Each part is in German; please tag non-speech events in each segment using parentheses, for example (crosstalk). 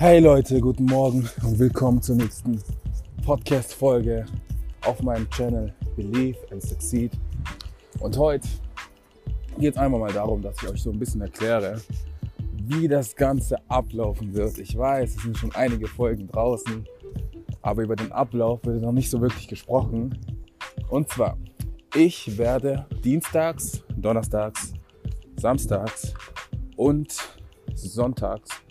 Hey Leute, guten Morgen und willkommen zur nächsten Podcast-Folge auf meinem Channel Believe and Succeed. Und heute geht es einmal mal darum, dass ich euch so ein bisschen erkläre, wie das Ganze ablaufen wird. Ich weiß, es sind schon einige Folgen draußen, aber über den Ablauf wird noch nicht so wirklich gesprochen. Und zwar, ich werde dienstags, donnerstags, samstags und sonntags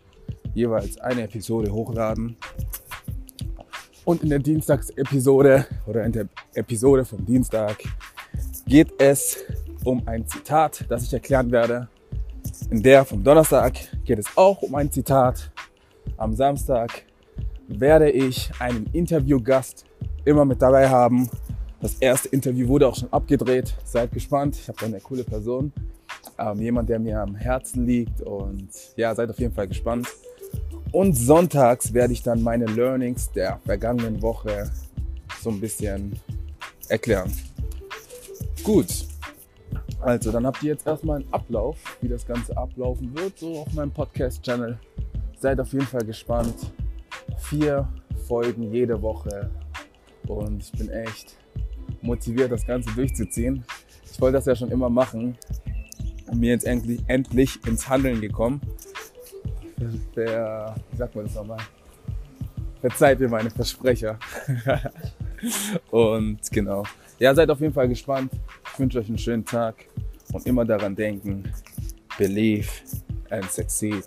jeweils eine Episode hochladen. Und in der Dienstagsepisode oder in der Episode vom Dienstag geht es um ein Zitat, das ich erklären werde. In der vom Donnerstag geht es auch um ein Zitat. Am Samstag werde ich einen Interviewgast immer mit dabei haben. Das erste Interview wurde auch schon abgedreht. Seid gespannt. Ich habe da eine coole Person. Ähm, jemand, der mir am Herzen liegt. Und ja, seid auf jeden Fall gespannt. Und sonntags werde ich dann meine Learnings der vergangenen Woche so ein bisschen erklären. Gut, also dann habt ihr jetzt erstmal einen Ablauf, wie das Ganze ablaufen wird, so auf meinem Podcast-Channel. Seid auf jeden Fall gespannt. Vier Folgen jede Woche und ich bin echt motiviert, das Ganze durchzuziehen. Ich wollte das ja schon immer machen und mir jetzt endlich, endlich ins Handeln gekommen der, wie sagt man das nochmal? Verzeiht mir meine Versprecher. (laughs) und genau. Ja, seid auf jeden Fall gespannt. Ich wünsche euch einen schönen Tag und immer daran denken, believe and succeed.